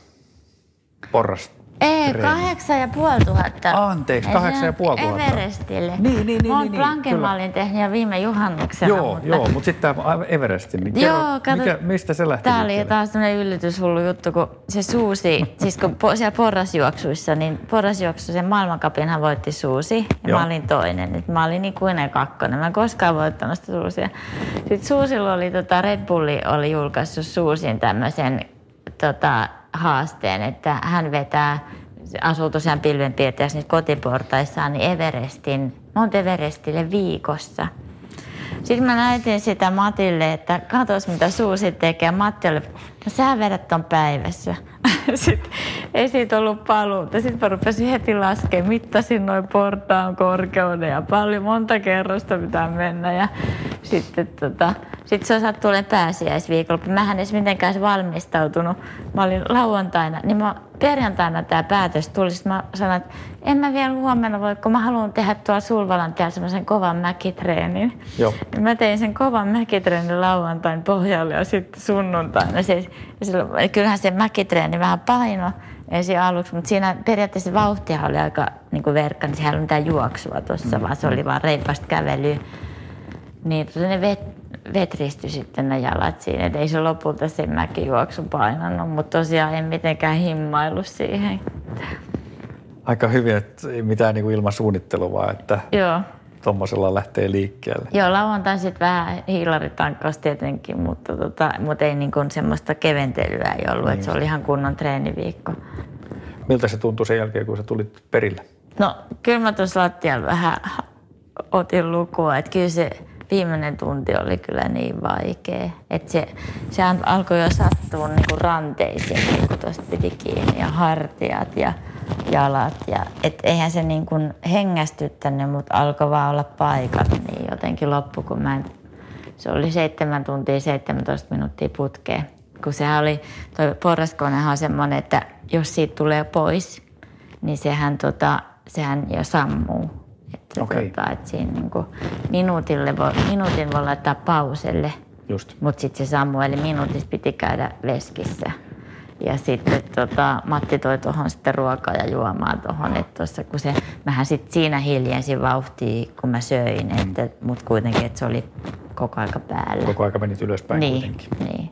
A: Porras,
B: Ei,
A: treeni.
B: kahdeksan ja puoli tuhatta.
A: Anteeksi, kahdeksan ja puoli tuhatta.
B: Everestille.
A: Niin, niin, niin,
B: Mä oon
A: niin, niin,
B: mä olin tehnyt jo viime juhannuksena.
A: Joo,
B: mutta...
A: joo, mutta sitten tämä Everestin, niin kerro,
B: Joo, kato,
A: mikä, mistä se lähti
B: Tämä oli taas tämmöinen yllätyshullu juttu, kun se Suusi, siis kun po, siellä porrasjuoksuissa, niin porrasjuoksu sen maailmankapinhan voitti Suusi ja
A: Joo.
B: mä olin toinen. Nyt mä olin ikuinen kakkonen, mä en koskaan voittanut sitä Suusia. Sitten Suusilla oli, tota, Red Bulli oli julkaissut Suusin tämmöisen tota, haasteen, että hän vetää, asuu tosiaan pilvenpiirtäjässä niissä kotiportaissaan, niin Everestin, Mount Everestille viikossa. Sitten mä näytin sitä Matille, että katos mitä Suusi tekee. Matti oli, no sä vedät ton päivässä. Sitten ei siitä ollut paluuta. Sitten mä rupesin heti laskemaan, mittasin noin portaan korkeuden ja paljon monta kerrosta pitää mennä. Ja sitten tota, sit se sattuu olemaan pääsiäisviikolla. Mä en edes mitenkään valmistautunut. Mä olin lauantaina, niin mä perjantaina tämä päätös tuli. Sitten mä sanoin, että en mä vielä huomenna voi, kun mä haluan tehdä tuolla Sulvalan tiellä semmoisen kovan mäkitreenin.
A: Joo.
B: Ja Mä tein sen kovan mäkitreenin lauantain pohjalle ja sitten sunnuntaina. Ja silloin, kyllähän se mäkitreeni vähän paino ensin aluksi, mutta siinä periaatteessa vauhtia oli aika niin kuin verkka, niin siellä ei ollut mitään juoksua tuossa, vaan se oli vaan reipasta kävelyä. Niin ne vet, vetristyi sitten ne jalat siinä, et ei se lopulta se mäkijuoksu painanut, mutta tosiaan en mitenkään himmailu siihen.
A: Aika hyvin, että ei mitään niin kuin ilman suunnittelua, vaan että
B: Joo.
A: tuommoisella lähtee liikkeelle.
B: Joo, lauantain sitten vähän hiilaritankkausta tietenkin, mutta, tota, mutta ei niin kuin semmoista keventelyä ei ollut, että se oli ihan kunnon treeniviikko.
A: Miltä se tuntui sen jälkeen, kun sä tulit perille?
B: No kyllä mä tuossa lattialla vähän otin lukua, että kyllä se viimeinen tunti oli kyllä niin vaikea. Että se, se alkoi jo sattua niin kuin ranteisiin, kun tuosta piti kiinni ja hartiat ja jalat. Ja, et eihän se niin kuin hengästyttänyt, mutta alkoi vaan olla paikat niin jotenkin loppu, kun mä en, se oli 7 tuntia 17 minuuttia putkeen. Kun sehän oli, toi porraskonehan on semmoinen, että jos siitä tulee pois, niin sehän, tota, sehän jo sammuu. Että
A: Okei.
B: tota, et siinä niinku minuutille voi, minuutin voi laittaa pauselle,
A: Just.
B: mutta sitten se sammuu, eli minuutissa piti käydä veskissä. Ja sitten tota, Matti toi tuohon sitten ruokaa ja juomaa tuohon, että tossa, kun se, mähän sitten siinä hiljensin vauhtia, kun mä söin, että, mutta kuitenkin, että se oli koko aika päällä.
A: Koko aika menit ylöspäin
B: niin,
A: kuitenkin.
B: niin.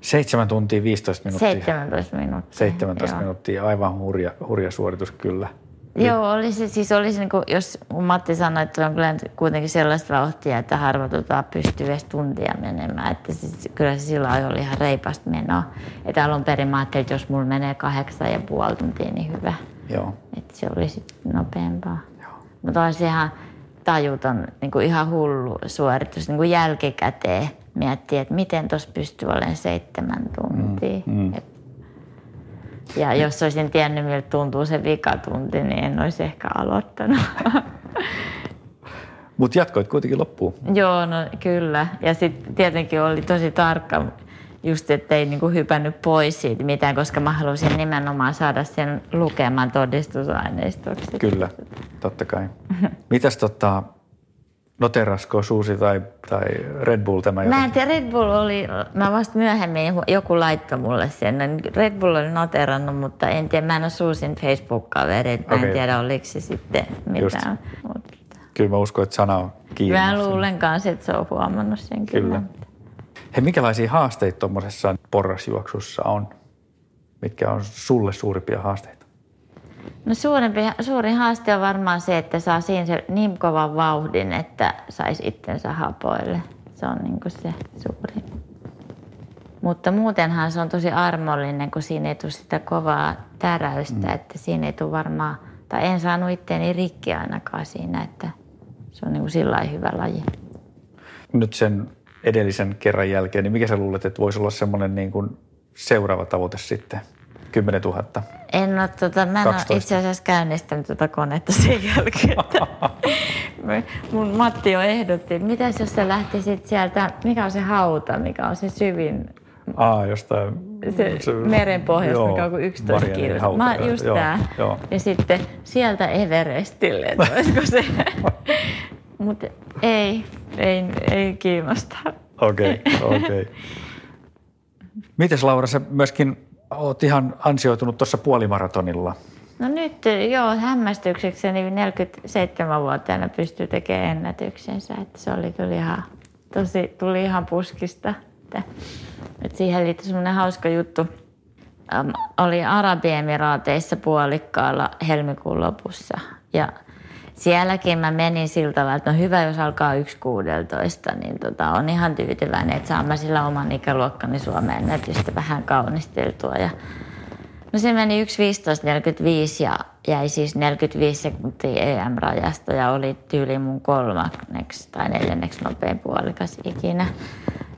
A: 7 tuntia 15 minuuttia.
B: 17 minuuttia.
A: 17
B: joo.
A: minuuttia, aivan hurja, hurja suoritus kyllä.
B: Joo, oli se, siis oli se, niin kuin, jos kun Matti sanoi, että on kyllä kuitenkin sellaista vauhtia, että harva tota, pystyy edes tuntia menemään. Että siis, kyllä se silloin oli ihan reipasta menoa. Että alun perin mä ajattelin, että jos mulla menee kahdeksan ja puoli tuntia, niin hyvä.
A: Joo.
B: Että se oli sitten nopeampaa. Mutta olisi ihan tajuton, niin kuin ihan hullu suoritus niin kuin jälkikäteen miettiä, että miten tuossa pystyy olemaan seitsemän tuntia.
A: Mm, mm.
B: Et, ja jos olisin tiennyt, miltä tuntuu se vikatunti, niin en olisi ehkä aloittanut.
A: Mutta jatkoit kuitenkin loppuun.
B: Joo, no kyllä. Ja sitten tietenkin oli tosi tarkka just, ettei niinku hypännyt pois siitä mitään, koska mä halusin nimenomaan saada sen lukeman todistusaineistoksi.
A: Kyllä, totta kai. Mitäs tota, noterasko Suusi tai, tai Red Bull tämä
B: Mä en tiedä, Red Bull oli, mä vasta myöhemmin joku laittoi mulle sen. Red Bull oli noterannut, mutta en tiedä, mä en ole Suusin Facebook-kaveri, mä
A: Okei.
B: en tiedä oliko se sitten mitään. Mut
A: Kyllä mä uskon, että sana on kiinni.
B: mä luulen kanssa, että se on huomannut sen kyllä.
A: Kyllä. Hei, minkälaisia haasteita tuommoisessa porrasjuoksussa on? Mitkä on sulle suurimpia haasteita?
B: No suurempi, suurin haaste on varmaan se, että saa siinä se niin kovan vauhdin, että saisi itsensä hapoille. Se on niin kuin se suurin. Mutta muutenhan se on tosi armollinen, kun siinä ei tule sitä kovaa täräystä, mm. että siinä ei tule varmaan, tai en saanut itteeni rikki ainakaan siinä, että se on niin kuin sillä hyvä laji.
A: Nyt sen edellisen kerran jälkeen, niin mikä sä luulet, että voisi olla semmoinen niin kuin seuraava tavoite sitten? 10 000.
B: En ole, tota, mä en ole
A: 12.
B: itse asiassa käynnistänyt tuota konetta sen jälkeen. Mun Matti jo ehdotti, että mitäs jos sä lähtisit sieltä, mikä on se hauta, mikä on se syvin,
A: Aa, jostain
B: se, se meren pohjasta, mikä on kuin 11 kilometriä. Mä just joo, tää. Joo. Ja sitten sieltä Everestille, että olisiko se. Mutta ei, ei, ei kiinnosta.
A: Okei, okay, okei. Okay. Mites Laura, sä myöskin oot ihan ansioitunut tuossa puolimaratonilla.
B: No nyt joo, hämmästyksekseni 47-vuotiaana pystyy tekemään ennätyksensä. Että se oli kyllä ihan, tosi, tuli ihan puskista. Että, että siihen liittyy semmoinen hauska juttu. Ähm, oli Arabiemiraateissa puolikkaalla helmikuun lopussa. Ja sielläkin mä menin sillä tavalla, että no hyvä, jos alkaa 1.16, niin tota, on ihan tyytyväinen, että saan mä sillä oman ikäluokkani Suomeen ennätystä vähän kaunisteltua. Ja No se meni 1.15.45 ja jäi siis 45 sekuntia EM-rajasta ja oli tyyli mun kolmanneksi tai neljänneksi nopein puolikas ikinä.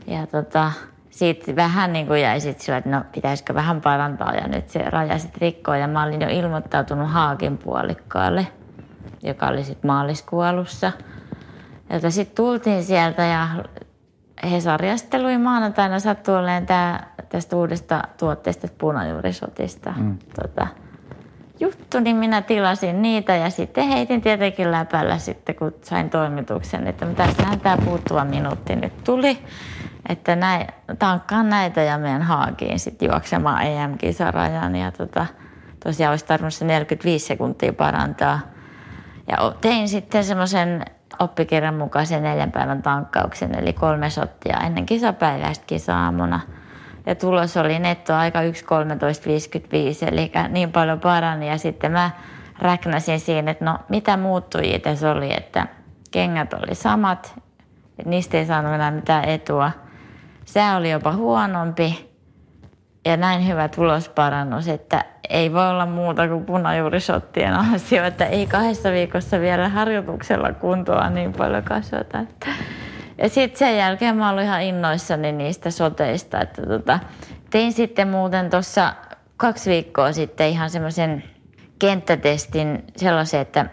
B: Ja tota, siitä vähän niin kuin jäi sitten sillä, että no pitäisikö vähän parantaa ja nyt se raja sitten rikkoo. Ja mä olin jo ilmoittautunut Haakin puolikkaalle, joka oli sitten maaliskuun alussa. Ja sitten tultiin sieltä ja Hesaria sitten luin maanantaina sattui tämä tästä uudesta tuotteesta, punajuurisotista mm. tota, juttu, niin minä tilasin niitä ja sitten heitin tietenkin läpällä sitten, kun sain toimituksen, että tässähän tämä puuttuva minuutti nyt tuli. Että näin, tankkaan näitä ja menen haakiin sitten juoksemaan EM-kisarajan ja tota, tosiaan olisi tarvinnut se 45 sekuntia parantaa. Ja tein sitten semmoisen oppikirjan mukaisen neljän päivän tankkauksen, eli kolme sottia ennen kisapäivää kisa-aamuna – ja tulos oli netto aika 1.13.55, eli niin paljon parani. Ja sitten mä räknäsin siinä, että no mitä muuttujia tässä oli, että kengät oli samat, niistä ei saanut enää mitään etua. Sää oli jopa huonompi ja näin hyvä tulosparannus, että ei voi olla muuta kuin punajuurisottien asioita. Ei kahdessa viikossa vielä harjoituksella kuntoa niin paljon kasvata. Että ja sitten sen jälkeen mä olin ihan innoissani niistä soteista. Että tota, tein sitten muuten tuossa kaksi viikkoa sitten ihan semmoisen kenttätestin sellaisen, että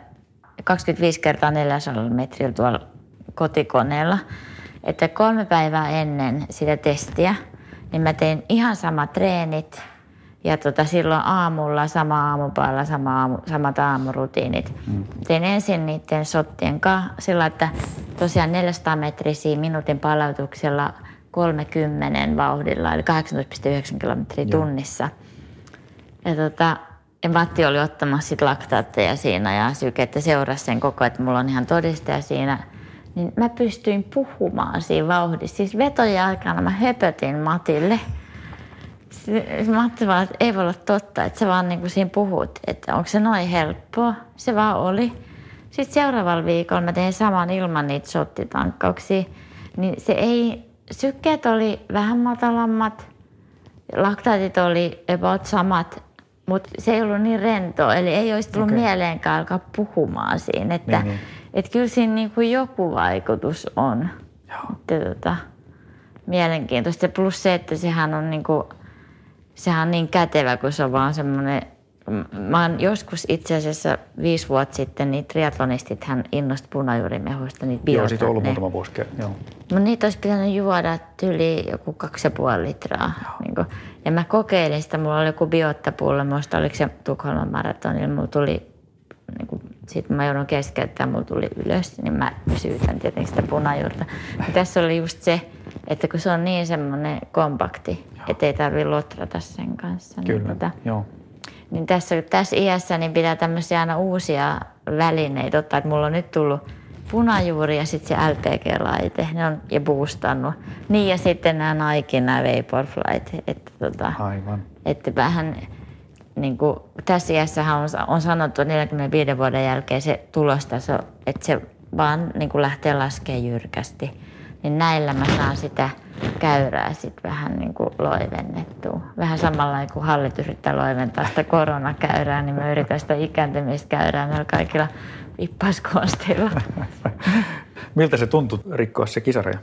B: 25 kertaa 400 metriä tuolla kotikoneella. Että kolme päivää ennen sitä testiä, niin mä tein ihan samat treenit – ja tota, silloin aamulla sama aamupalalla sama aamu, samat aamurutiinit. Mm. Tein ensin niiden sottien kanssa sillä, että tosiaan 400 metrisiä minuutin palautuksella 30 vauhdilla, eli 18,9 kilometriä tunnissa. Ja tota, ja Matti oli ottamassa sit laktaatteja siinä ja sykettä seurasi sen koko, että mulla on ihan todistaja siinä. Niin mä pystyin puhumaan siinä vauhdissa. Siis vetojen aikana mä höpötin Matille – ajattelin vaan, että ei voi olla totta, että sä vaan niin kuin siinä puhut, että onko se noin helppoa. Se vaan oli. Sitten seuraavalla viikolla mä tein saman ilman niitä shottitankkauksia. Niin se ei, sykkeet oli vähän matalammat, laktaatit oli about samat, mutta se ei ollut niin rentoa. Eli ei olisi tullut okay. mieleenkään alkaa puhumaan siinä. Että, niin, niin. Että kyllä siinä niin kuin joku vaikutus on. Joo. Että, tota, mielenkiintoista. Plus se, että sehän on niin kuin, sehän on niin kätevä, kun se on vaan semmoinen Mä oon joskus itse asiassa viisi vuotta sitten, niin triatlonistit hän innosti punajuurimehuista, niitä
A: Joo, siitä on ollut muutama vuosi. Joo.
B: Mutta niitä olisi pitänyt juoda yli joku kaksi ja puoli litraa. Niin kun, ja mä kokeilin sitä, mulla oli joku biottapulla, muista oliko se Tukholman maratonilla, mulla tuli, niin kun, sitten mä joudun keskeyttämään, mulla tuli ylös, niin mä syytän tietenkin sitä punajuurta. Ja tässä oli just se, että kun se on niin semmoinen kompakti, että ei tarvitse lotrata sen kanssa.
A: Niin Kyllä, niin, tota, joo.
B: Niin tässä, tässä iässä niin pitää tämmöisiä aina uusia välineitä ottaa. Että mulla on nyt tullut punajuuri ja sitten se LPG-laite, ne on jo boostannut. Niin ja sitten nämä Nike, nämä Vaporflight. Että, tota,
A: Aivan.
B: Että vähän niin kuin, tässä iässä on, on sanottu 45 vuoden jälkeen se tulostaso, että se vaan niin kuin lähtee laskemaan jyrkästi. Niin näillä mä saan sitä käyrää sitten vähän niin kuin loivennettua. Vähän samalla kuin hallitus yrittää loiventaa sitä koronakäyrää, niin mä yritän sitä ikääntymiskäyrää meillä kaikilla vippaskonsteilla.
A: Miltä se tuntui rikkoa se kisaraja?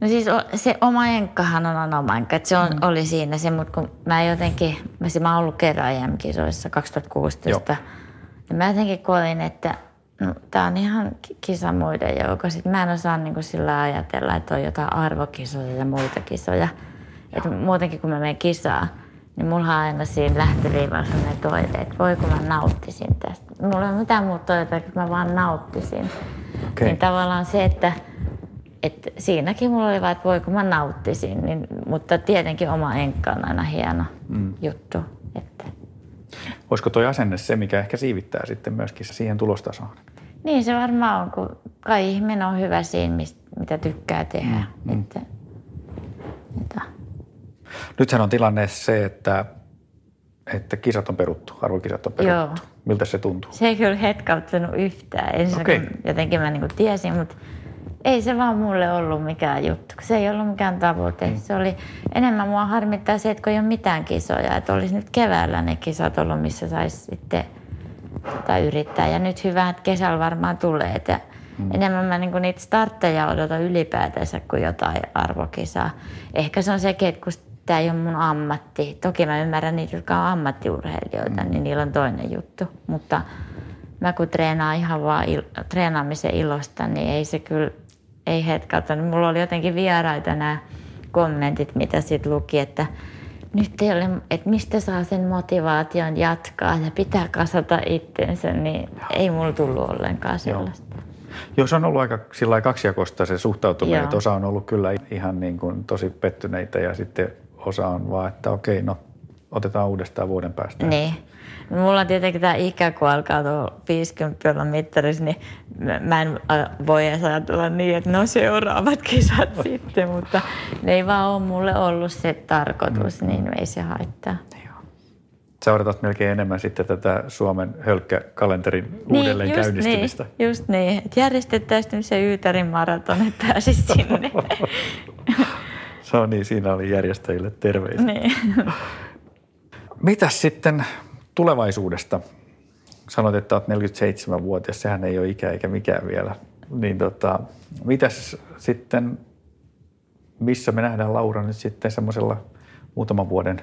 B: No siis se oma enkkahan on aina oma enkka. Se on, mm. oli siinä se, mutta kun mä jotenkin, mä, mä oon ollut kerran EM-kisoissa 2016. Joo. Ja mä jotenkin koin, että No, tämä on ihan kisa muiden joukossa. Mä en osaa niin sillä ajatella, että on jotain arvokisoja ja muita kisoja. Että muutenkin kun mä menen kisaan, niin mulla on aina siinä lähtöviivalla sellainen toive, että voi kun mä nauttisin tästä. Mulla ei ole mitään muuta toivota, että mä vaan nauttisin.
A: Okei.
B: Niin tavallaan se, että, että siinäkin mulla oli vaan, että voi kun mä nauttisin. Niin, mutta tietenkin oma enkka on aina hieno mm. juttu. Että,
A: Olisiko toi asenne se, mikä ehkä siivittää sitten myöskin siihen tulostasoon?
B: niin se varmaan on, kun kai ihminen on hyvä siinä, mistä, mitä tykkää tehdä. Mm. Että, että,
A: Nythän on tilanne se, että, että kisat on peruttu, arvokisat on peruttu.
B: Joo.
A: Miltä se tuntuu?
B: Se ei kyllä hetkauttanut yhtään. Ensin okay. jotenkin mä niin tiesin, mutta ei se vaan mulle ollut mikään juttu. Se ei ollut mikään tavoite. Se oli enemmän mua harmittaa se, että kun ei ole mitään kisoja. Että olisi nyt keväällä ne kisat ollut, missä saisi sitten tai yrittää. Ja nyt hyvä, että kesällä varmaan tulee. Että Enemmän mä niin niitä startteja odotan ylipäätänsä kuin jotain arvokisaa. Ehkä se on sekin, että kun tämä ei ole mun ammatti. Toki mä ymmärrän niitä, jotka on ammattiurheilijoita, niin niillä on toinen juttu. Mutta mä kun treenaan ihan vaan il- treenaamisen ilosta, niin ei se kyllä, ei hetkauta. Mulla oli jotenkin vieraita nämä kommentit, mitä sitten luki, että nyt ei ole, että mistä saa sen motivaation jatkaa ja pitää kasata itsensä, niin ei mulla tullut ollenkaan sellaista.
A: Joo, se on ollut aika sillä kaksijakosta se suhtautuminen,
B: Joo.
A: että osa on ollut kyllä ihan niin kuin tosi pettyneitä ja sitten osa on vaan, että okei, no otetaan uudestaan vuoden päästä.
B: Niin. No, mulla on tietenkin tämä ikä, kun alkaa tuolla 50 olla mittarissa, niin mä- en voi edes ajatella niin, että no seuraavat kisat sitten, mutta ne ei vaan ole mulle ollut se tarkoitus, niin ei se haittaa.
A: Sä odotat melkein enemmän sitten tätä Suomen hölkkäkalenterin uudelleen
B: just
A: käynnistymistä.
B: Niin, just niin, että järjestettäisiin se Yytärin maraton, että pääsisi sinne.
A: Se on niin, siinä oli järjestäjille terveisiä.
B: niin.
A: Mitäs sitten tulevaisuudesta? Sanoit, että olet 47-vuotias, sehän ei ole ikä eikä mikään vielä. Niin tota, mitäs sitten, missä me nähdään Laura nyt sitten semmoisella muutaman vuoden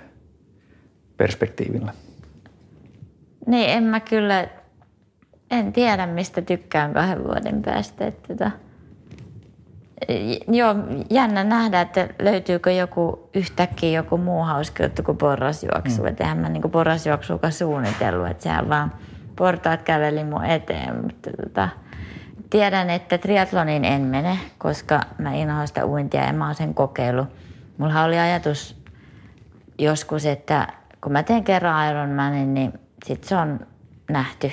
A: perspektiivillä?
B: Niin, en mä kyllä, en tiedä mistä tykkään kahden vuoden päästä. Että tota, joo, jännä nähdä, että löytyykö joku yhtäkkiä joku muu hauska juttu kuin porrasjuoksu. Mm. Että eihän mä niinku porrasjuoksuakaan suunnitellut, että sehän vaan portaat käveli mun eteen. Mutta tota, tiedän, että triatlonin en mene, koska mä inhoan sitä uintia ja mä oon sen kokeillut. Mulla oli ajatus joskus, että kun mä teen kerran Ironmanin, niin sit se on nähty.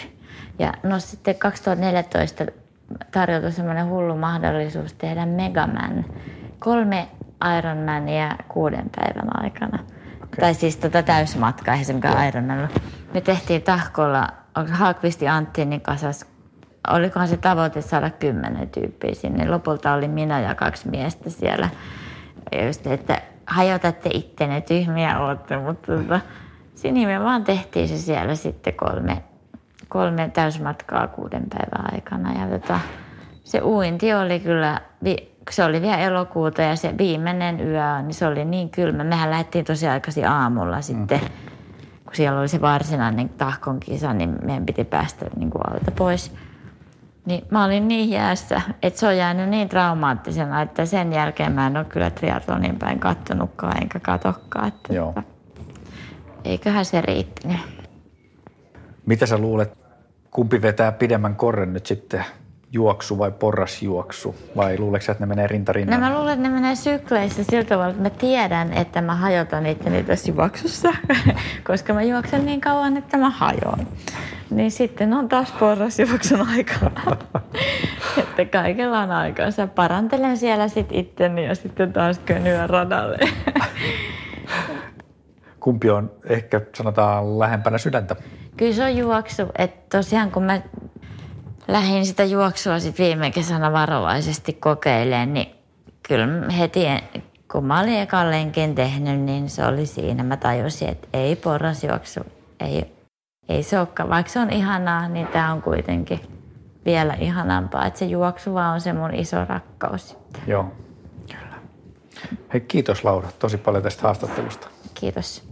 B: Ja no sitten 2014 tarjoutui semmoinen hullu mahdollisuus tehdä Megaman. Kolme Ironmania kuuden päivän aikana. Okay. Tai siis tota täysmatka, eihän se mikään Ironman ollut. Me tehtiin Tahkolla, Haakvisti Anttini kasas olikohan se tavoite saada kymmenen tyyppiä sinne. Lopulta oli minä ja kaksi miestä siellä. Ja just, että hajotatte ittenne, tyhmiä ootte, mutta tota, siinä me vaan tehtiin se siellä sitten kolme, kolme täysmatkaa kuuden päivän aikana. Ja tota, se uinti oli kyllä, se oli vielä elokuuta ja se viimeinen yö, niin se oli niin kylmä. Mehän lähdettiin tosi aikaisin aamulla sitten, kun siellä oli se varsinainen tahkon kisa, niin meidän piti päästä niin kuin alta pois. Niin mä olin niin jäässä, että se on jäänyt niin traumaattisena, että sen jälkeen mä en ole kyllä triatlonin päin kattonutkaan enkä katokkaan. Että
A: Joo.
B: Eiköhän se riittänyt.
A: Mitä sä luulet, kumpi vetää pidemmän korren nyt sitten, juoksu vai porrasjuoksu? Vai luuletko sä, että ne menee rinta
B: No mä luulen, että ne menee sykleissä sillä tavalla, että mä tiedän, että mä hajotan itteni tässä juoksussa, koska mä juoksen niin kauan, että mä hajoan. Niin sitten on taas porrasjuoksun aika. että kaikella on aikansa. Parantelen siellä sitten itteni ja sitten taas könyä radalle.
A: Kumpi on ehkä sanotaan lähempänä sydäntä?
B: Kyllä se on juoksu. Että tosiaan kun mä lähdin sitä juoksua sit viime kesänä varovaisesti kokeilemaan, niin kyllä heti kun mä olin ekan lenkin tehnyt, niin se oli siinä. Mä tajusin, että ei porrasjuoksu, ei, ei se olekaan. Vaikka se on ihanaa, niin tämä on kuitenkin vielä ihanampaa. Että se juoksu vaan on se mun iso rakkaus.
A: Joo, kyllä. Hei, kiitos Laura tosi paljon tästä haastattelusta.
B: Kiitos.